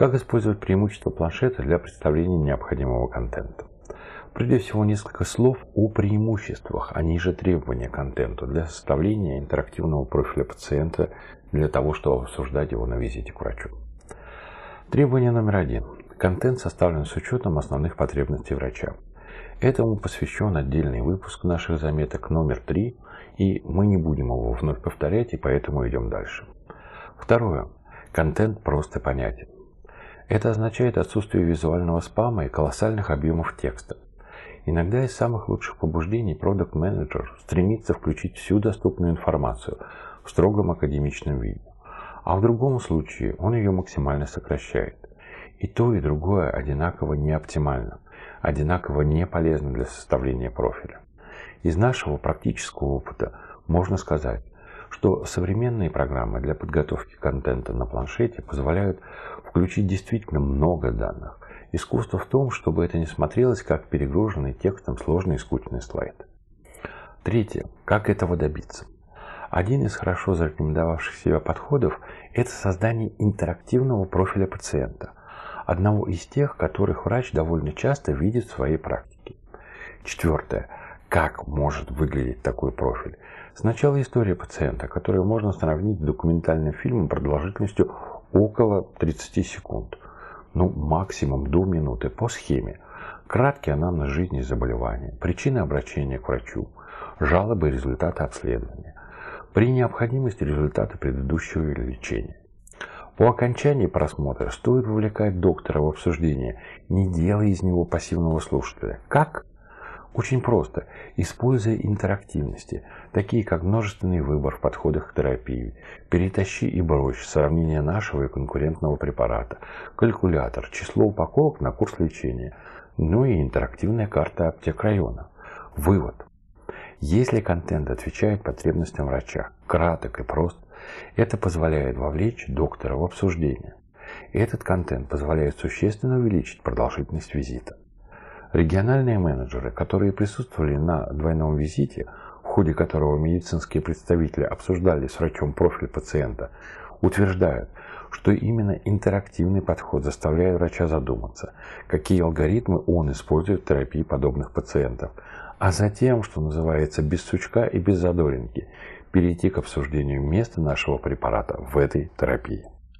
Как использовать преимущества планшета для представления необходимого контента? Прежде всего, несколько слов о преимуществах, а ниже требования к контенту для составления интерактивного профиля пациента для того, чтобы обсуждать его на визите к врачу. Требование номер один. Контент составлен с учетом основных потребностей врача. Этому посвящен отдельный выпуск наших заметок номер три, и мы не будем его вновь повторять, и поэтому идем дальше. Второе. Контент просто понятен. Это означает отсутствие визуального спама и колоссальных объемов текста. Иногда из самых лучших побуждений продукт менеджер стремится включить всю доступную информацию в строгом академичном виде, а в другом случае он ее максимально сокращает. И то, и другое одинаково неоптимально, одинаково не полезно для составления профиля. Из нашего практического опыта можно сказать, что современные программы для подготовки контента на планшете позволяют включить действительно много данных, Искусство в том, чтобы это не смотрелось как перегруженный текстом сложный и скучный слайд. Третье. Как этого добиться? Один из хорошо зарекомендовавших себя подходов – это создание интерактивного профиля пациента, одного из тех, которых врач довольно часто видит в своей практике. Четвертое. Как может выглядеть такой профиль? Сначала история пациента, которую можно сравнить с документальным фильмом продолжительностью около 30 секунд – ну максимум до минуты по схеме. Краткий анамнез жизни заболевания, причины обращения к врачу, жалобы и результаты обследования. При необходимости результаты предыдущего лечения. По окончании просмотра стоит вовлекать доктора в обсуждение, не делая из него пассивного слушателя. Как? Очень просто, используя интерактивности, такие как множественный выбор в подходах к терапии, перетащи и брось, сравнение нашего и конкурентного препарата, калькулятор, число упаковок на курс лечения, ну и интерактивная карта аптек района. Вывод. Если контент отвечает потребностям врача, краток и прост, это позволяет вовлечь доктора в обсуждение. Этот контент позволяет существенно увеличить продолжительность визита. Региональные менеджеры, которые присутствовали на двойном визите, в ходе которого медицинские представители обсуждали с врачом профиль пациента, утверждают, что именно интерактивный подход заставляет врача задуматься, какие алгоритмы он использует в терапии подобных пациентов, а затем, что называется, без сучка и без задоринки, перейти к обсуждению места нашего препарата в этой терапии.